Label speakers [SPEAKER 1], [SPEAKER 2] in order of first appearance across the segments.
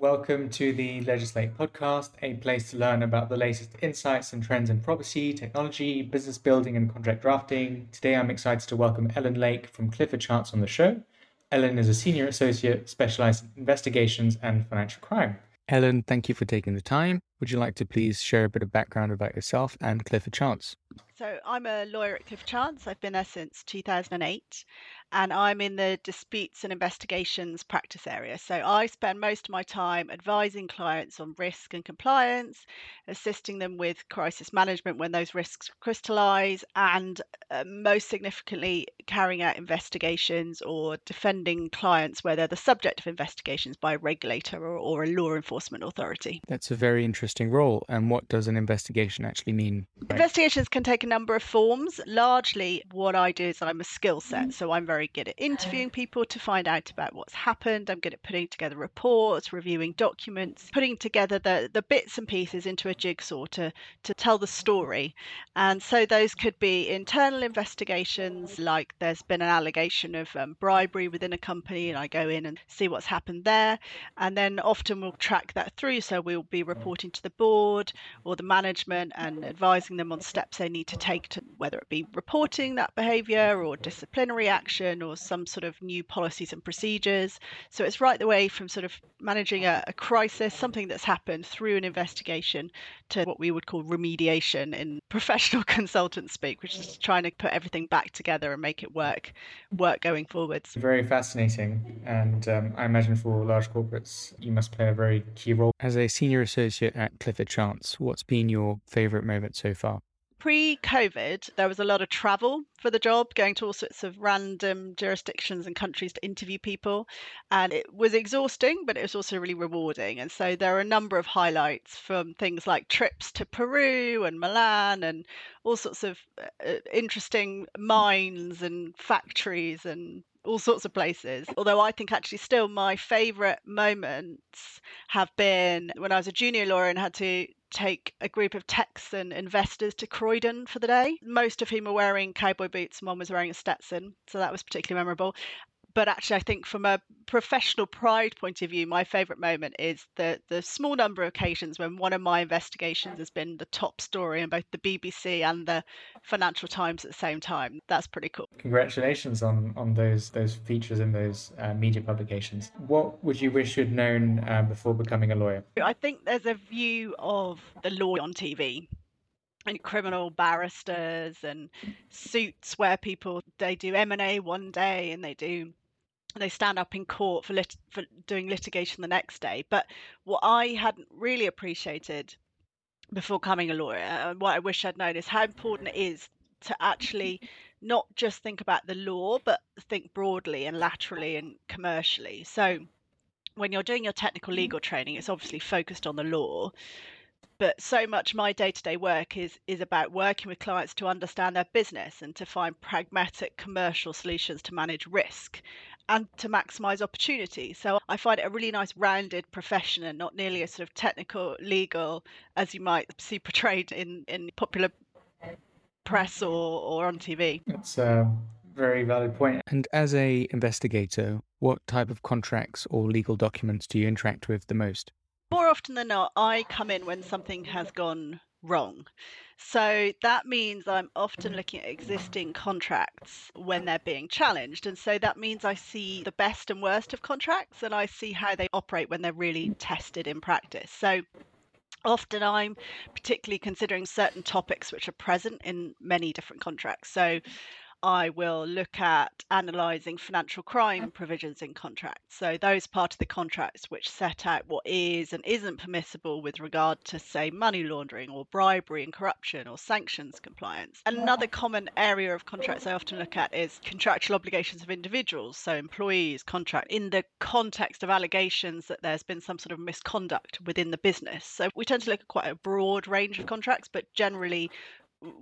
[SPEAKER 1] Welcome to the Legislate podcast, a place to learn about the latest insights and trends in property, technology, business building, and contract drafting. Today, I'm excited to welcome Ellen Lake from Clifford Chance on the show. Ellen is a senior associate specialized in investigations and financial crime.
[SPEAKER 2] Ellen, thank you for taking the time. Would you like to please share a bit of background about yourself and Clifford Chance?
[SPEAKER 3] So, I'm a lawyer at Clifford Chance. I've been there since 2008 and I'm in the disputes and investigations practice area. So I spend most of my time advising clients on risk and compliance, assisting them with crisis management when those risks crystallize, and uh, most significantly, carrying out investigations or defending clients where they're the subject of investigations by a regulator or, or a law enforcement authority.
[SPEAKER 2] That's a very interesting role. And what does an investigation actually mean?
[SPEAKER 3] Investigations can take number of forms. Largely, what I do is I'm a skill set. So I'm very good at interviewing people to find out about what's happened. I'm good at putting together reports, reviewing documents, putting together the, the bits and pieces into a jigsaw to, to tell the story. And so those could be internal investigations, like there's been an allegation of um, bribery within a company, and I go in and see what's happened there. And then often we'll track that through. So we'll be reporting to the board or the management and advising them on steps they need to take to whether it be reporting that behavior or disciplinary action or some sort of new policies and procedures. So it's right the way from sort of managing a, a crisis, something that's happened through an investigation, to what we would call remediation in professional consultant speak, which is trying to put everything back together and make it work, work going forwards.
[SPEAKER 1] Very fascinating, and um, I imagine for large corporates, you must play a very key role.
[SPEAKER 2] As a senior associate at Clifford Chance, what's been your favourite moment so far?
[SPEAKER 3] Pre COVID, there was a lot of travel for the job, going to all sorts of random jurisdictions and countries to interview people. And it was exhausting, but it was also really rewarding. And so there are a number of highlights from things like trips to Peru and Milan and all sorts of uh, interesting mines and factories and all sorts of places. Although I think actually still my favourite moments have been when I was a junior lawyer and had to take a group of Texan investors to Croydon for the day, most of whom were wearing cowboy boots one was wearing a Stetson. So that was particularly memorable but actually, I think from a professional pride point of view, my favourite moment is the the small number of occasions when one of my investigations has been the top story in both the BBC and the Financial Times at the same time. That's pretty cool.
[SPEAKER 1] Congratulations on on those those features in those uh, media publications. What would you wish you'd known uh, before becoming a lawyer?
[SPEAKER 3] I think there's a view of the law on TV and criminal barristers and suits where people they do M&A one day and they do they stand up in court for lit- for doing litigation the next day. But what I hadn't really appreciated before coming a lawyer, and what I wish I'd known, is how important it is to actually not just think about the law, but think broadly and laterally and commercially. So when you're doing your technical mm-hmm. legal training, it's obviously focused on the law but so much my day-to-day work is is about working with clients to understand their business and to find pragmatic commercial solutions to manage risk and to maximize opportunity so i find it a really nice rounded profession and not nearly as sort of technical legal as you might see portrayed in in popular press or or on tv
[SPEAKER 1] that's a very valid point. point.
[SPEAKER 2] And as a investigator what type of contracts or legal documents do you interact with the most?
[SPEAKER 3] More often than not, I come in when something has gone wrong. So that means I'm often mm-hmm. looking at existing contracts when they're being challenged. And so that means I see the best and worst of contracts and I see how they operate when they're really tested in practice. So often I'm particularly considering certain topics which are present in many different contracts. So I will look at analysing financial crime provisions in contracts. So, those part of the contracts which set out what is and isn't permissible with regard to, say, money laundering or bribery and corruption or sanctions compliance. Another common area of contracts I often look at is contractual obligations of individuals, so employees, contract, in the context of allegations that there's been some sort of misconduct within the business. So, we tend to look at quite a broad range of contracts, but generally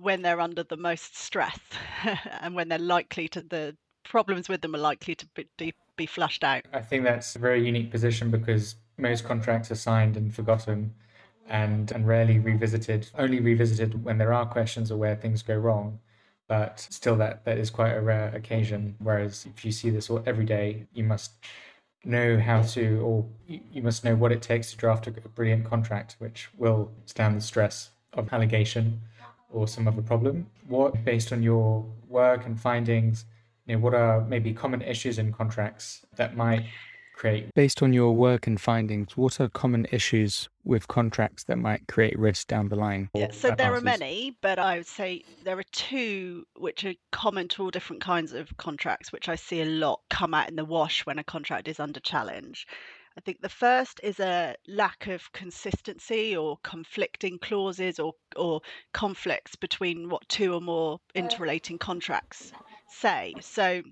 [SPEAKER 3] when they're under the most stress and when they're likely to the problems with them are likely to be, be flushed out.
[SPEAKER 1] I think that's a very unique position because most contracts are signed and forgotten and, and rarely revisited, only revisited when there are questions or where things go wrong. But still, that, that is quite a rare occasion. Whereas if you see this all every day, you must know how to, or you must know what it takes to draft a brilliant contract, which will stand the stress of allegation or some other problem. What, based on your work and findings, you know, what are maybe common issues in contracts that might create?
[SPEAKER 2] Based on your work and findings, what are common issues with contracts that might create risk down the line?
[SPEAKER 3] Yeah, so there are many, but I would say there are two which are common to all different kinds of contracts, which I see a lot come out in the wash when a contract is under challenge. I think the first is a lack of consistency or conflicting clauses or, or conflicts between what two or more interrelating contracts say. So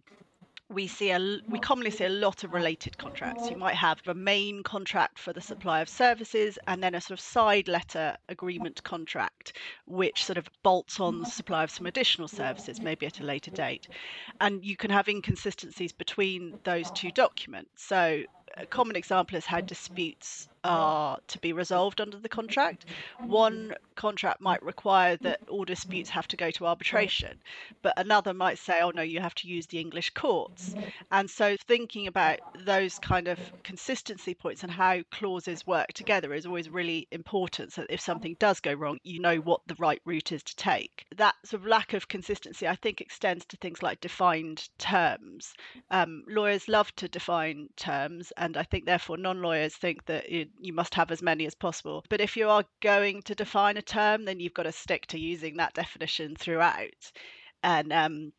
[SPEAKER 3] we see a we commonly see a lot of related contracts. You might have a main contract for the supply of services and then a sort of side letter agreement contract which sort of bolts on the supply of some additional services maybe at a later date. And you can have inconsistencies between those two documents. So a common example is how disputes are to be resolved under the contract. One contract might require that all disputes have to go to arbitration, but another might say, oh no, you have to use the English courts. And so thinking about those kind of consistency points and how clauses work together is always really important. So that if something does go wrong, you know what the right route is to take. That sort of lack of consistency, I think, extends to things like defined terms. Um, lawyers love to define terms, and I think therefore non-lawyers think that it, you must have as many as possible. But if you are going to define a term, then you've got to stick to using that definition throughout. And um,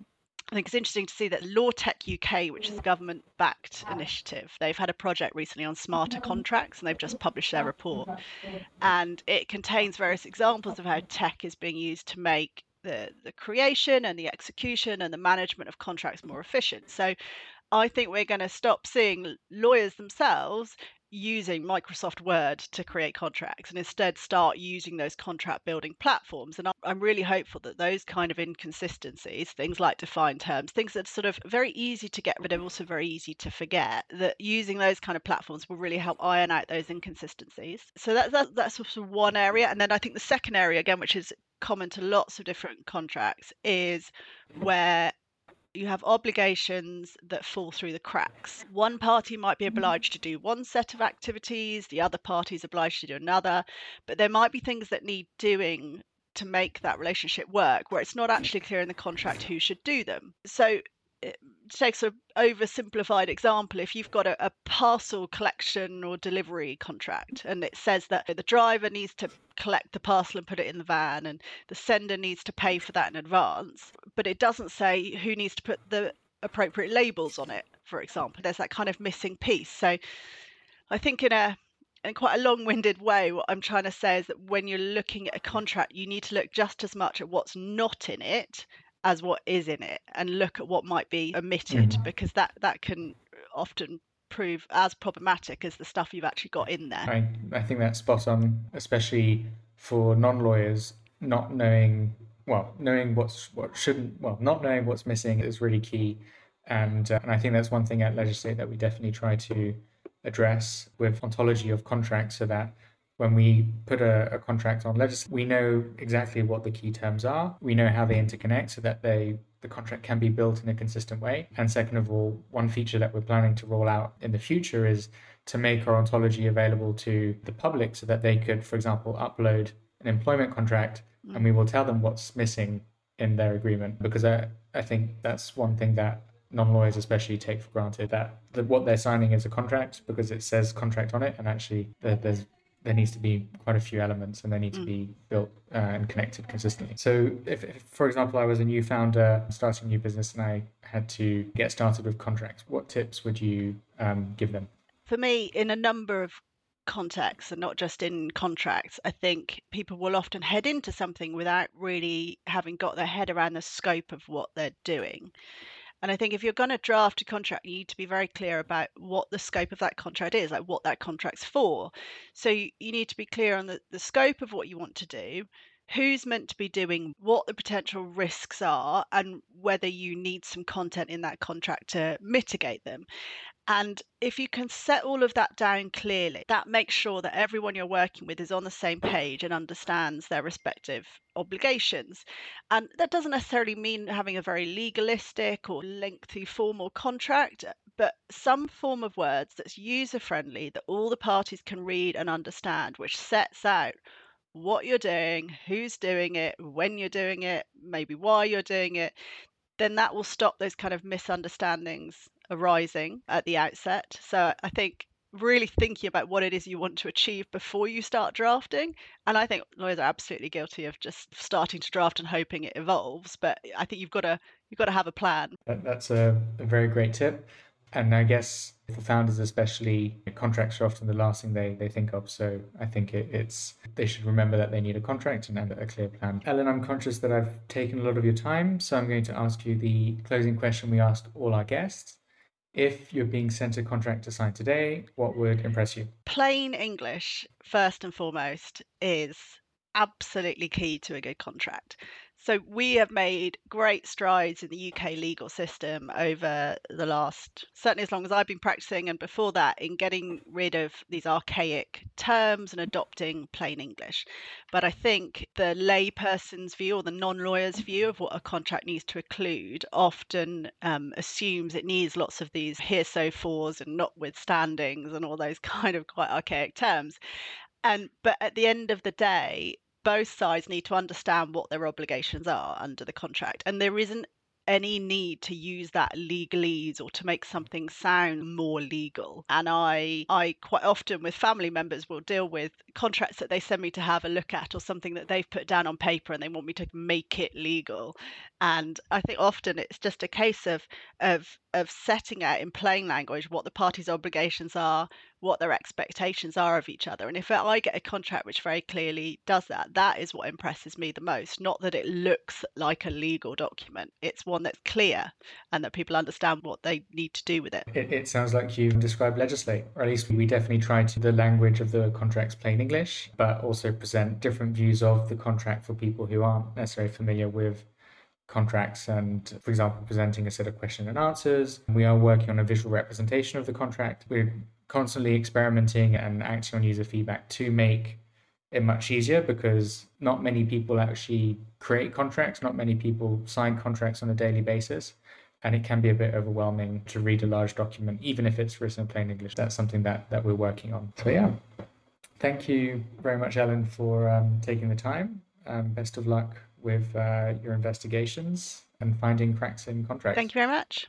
[SPEAKER 3] I think it's interesting to see that LawTech UK, which is a government backed initiative, they've had a project recently on smarter contracts and they've just published their report. And it contains various examples of how tech is being used to make the, the creation and the execution and the management of contracts more efficient. So I think we're going to stop seeing lawyers themselves using Microsoft Word to create contracts and instead start using those contract building platforms. And I'm really hopeful that those kind of inconsistencies, things like defined terms, things that are sort of very easy to get rid of, also very easy to forget, that using those kind of platforms will really help iron out those inconsistencies. So that's that, that's sort of one area. And then I think the second area, again, which is common to lots of different contracts, is where you have obligations that fall through the cracks. One party might be mm-hmm. obliged to do one set of activities, the other party is obliged to do another, but there might be things that need doing to make that relationship work where it's not actually clear in the contract who should do them. So Eh, takes an oversimplified example, if you've got a, a, parcel collection or delivery contract and it says that the driver needs to collect the parcel and put it in the van and the sender needs to pay for that in advance, but it doesn't say who needs to put the appropriate labels on it, for example. There's that kind of missing piece. So I think in a in quite a long-winded way what i'm trying to say is that when you're looking at a contract you need to look just as much at what's not in it as what is in it and look at what might be omitted mm-hmm. because that that can often prove as problematic as the stuff you've actually got in there.
[SPEAKER 1] I, I think that's spot on, especially for non-lawyers not knowing well knowing what's what shouldn't well not knowing what's missing is really key and uh, and I think that's one thing at Legislate that we definitely try to address with ontology of contracts so that when we put a, a contract on Legislate, we know exactly what the key terms are. We know how they interconnect so that they the contract can be built in a consistent way. And second of all, one feature that we're planning to roll out in the future is to make our ontology available to the public so that they could, for example, upload an employment contract and we will tell them what's missing in their agreement. Because I, I think that's one thing that non-lawyers especially take for granted that, that what they're signing is a contract because it says contract on it and actually there, there's there needs to be quite a few elements and they need to mm. be built uh, and connected consistently. So, if, if, for example, I was a new founder starting a new business and I had to get started with contracts, what tips would you um, give them?
[SPEAKER 3] For me, in a number of contexts and not just in contracts, I think people will often head into something without really having got their head around the scope of what they're doing. And I think if you're going to draft a contract, you need to be very clear about what the scope of that contract is, like what that contract's for. So you, you need to be clear on the, the scope of what you want to do, who's meant to be doing what the potential risks are, and whether you need some content in that contract to mitigate them. And if you can set all of that down clearly, that makes sure that everyone you're working with is on the same page and understands their respective obligations. And that doesn't necessarily mean having a very legalistic or lengthy formal contract, but some form of words that's user friendly that all the parties can read and understand, which sets out what you're doing, who's doing it, when you're doing it, maybe why you're doing it, then that will stop those kind of misunderstandings arising at the outset. So I think really thinking about what it is you want to achieve before you start drafting. And I think lawyers are absolutely guilty of just starting to draft and hoping it evolves. But I think you've got to you've got to have a plan.
[SPEAKER 1] That's a, a very great tip. And I guess for founders, especially, contracts are often the last thing they, they think of. So I think it, it's they should remember that they need a contract and a clear plan. Ellen, I'm conscious that I've taken a lot of your time, so I'm going to ask you the closing question we asked all our guests. If you're being sent a contract to sign today, what would impress you?
[SPEAKER 3] Plain English, first and foremost, is absolutely key to a good contract. So we have made great strides in the UK legal system over the last, certainly as long as I've been practicing and before that, in getting rid of these archaic terms and adopting plain English. But I think the layperson's view or the non lawyer's view of what a contract needs to include often um, assumes it needs lots of these "here so heretofores and notwithstandings and all those kind of quite archaic terms. And but at the end of the day, both sides need to understand what their obligations are under the contract. And there isn't any need to use that legalese or to make something sound more legal. And I I quite often with family members will deal with contracts that they send me to have a look at or something that they've put down on paper and they want me to make it legal. And I think often it's just a case of of of setting out in plain language what the parties' obligations are, what their expectations are of each other. And if I get a contract which very clearly does that, that is what impresses me the most. Not that it looks like a legal document, it's one that's clear and that people understand what they need to do with it.
[SPEAKER 1] It, it sounds like you've described legislate, or at least we definitely try to the language of the contract's plain English, but also present different views of the contract for people who aren't necessarily familiar with contracts and, for example, presenting a set of question and answers. We are working on a visual representation of the contract. We're constantly experimenting and acting on user feedback to make it much easier because not many people actually create contracts, not many people sign contracts on a daily basis. And it can be a bit overwhelming to read a large document, even if it's written in plain English. That's something that, that we're working on. So, yeah, thank you very much, Ellen, for um, taking the time. Um, best of luck with uh, your investigations and finding cracks in contracts.
[SPEAKER 3] Thank you very much.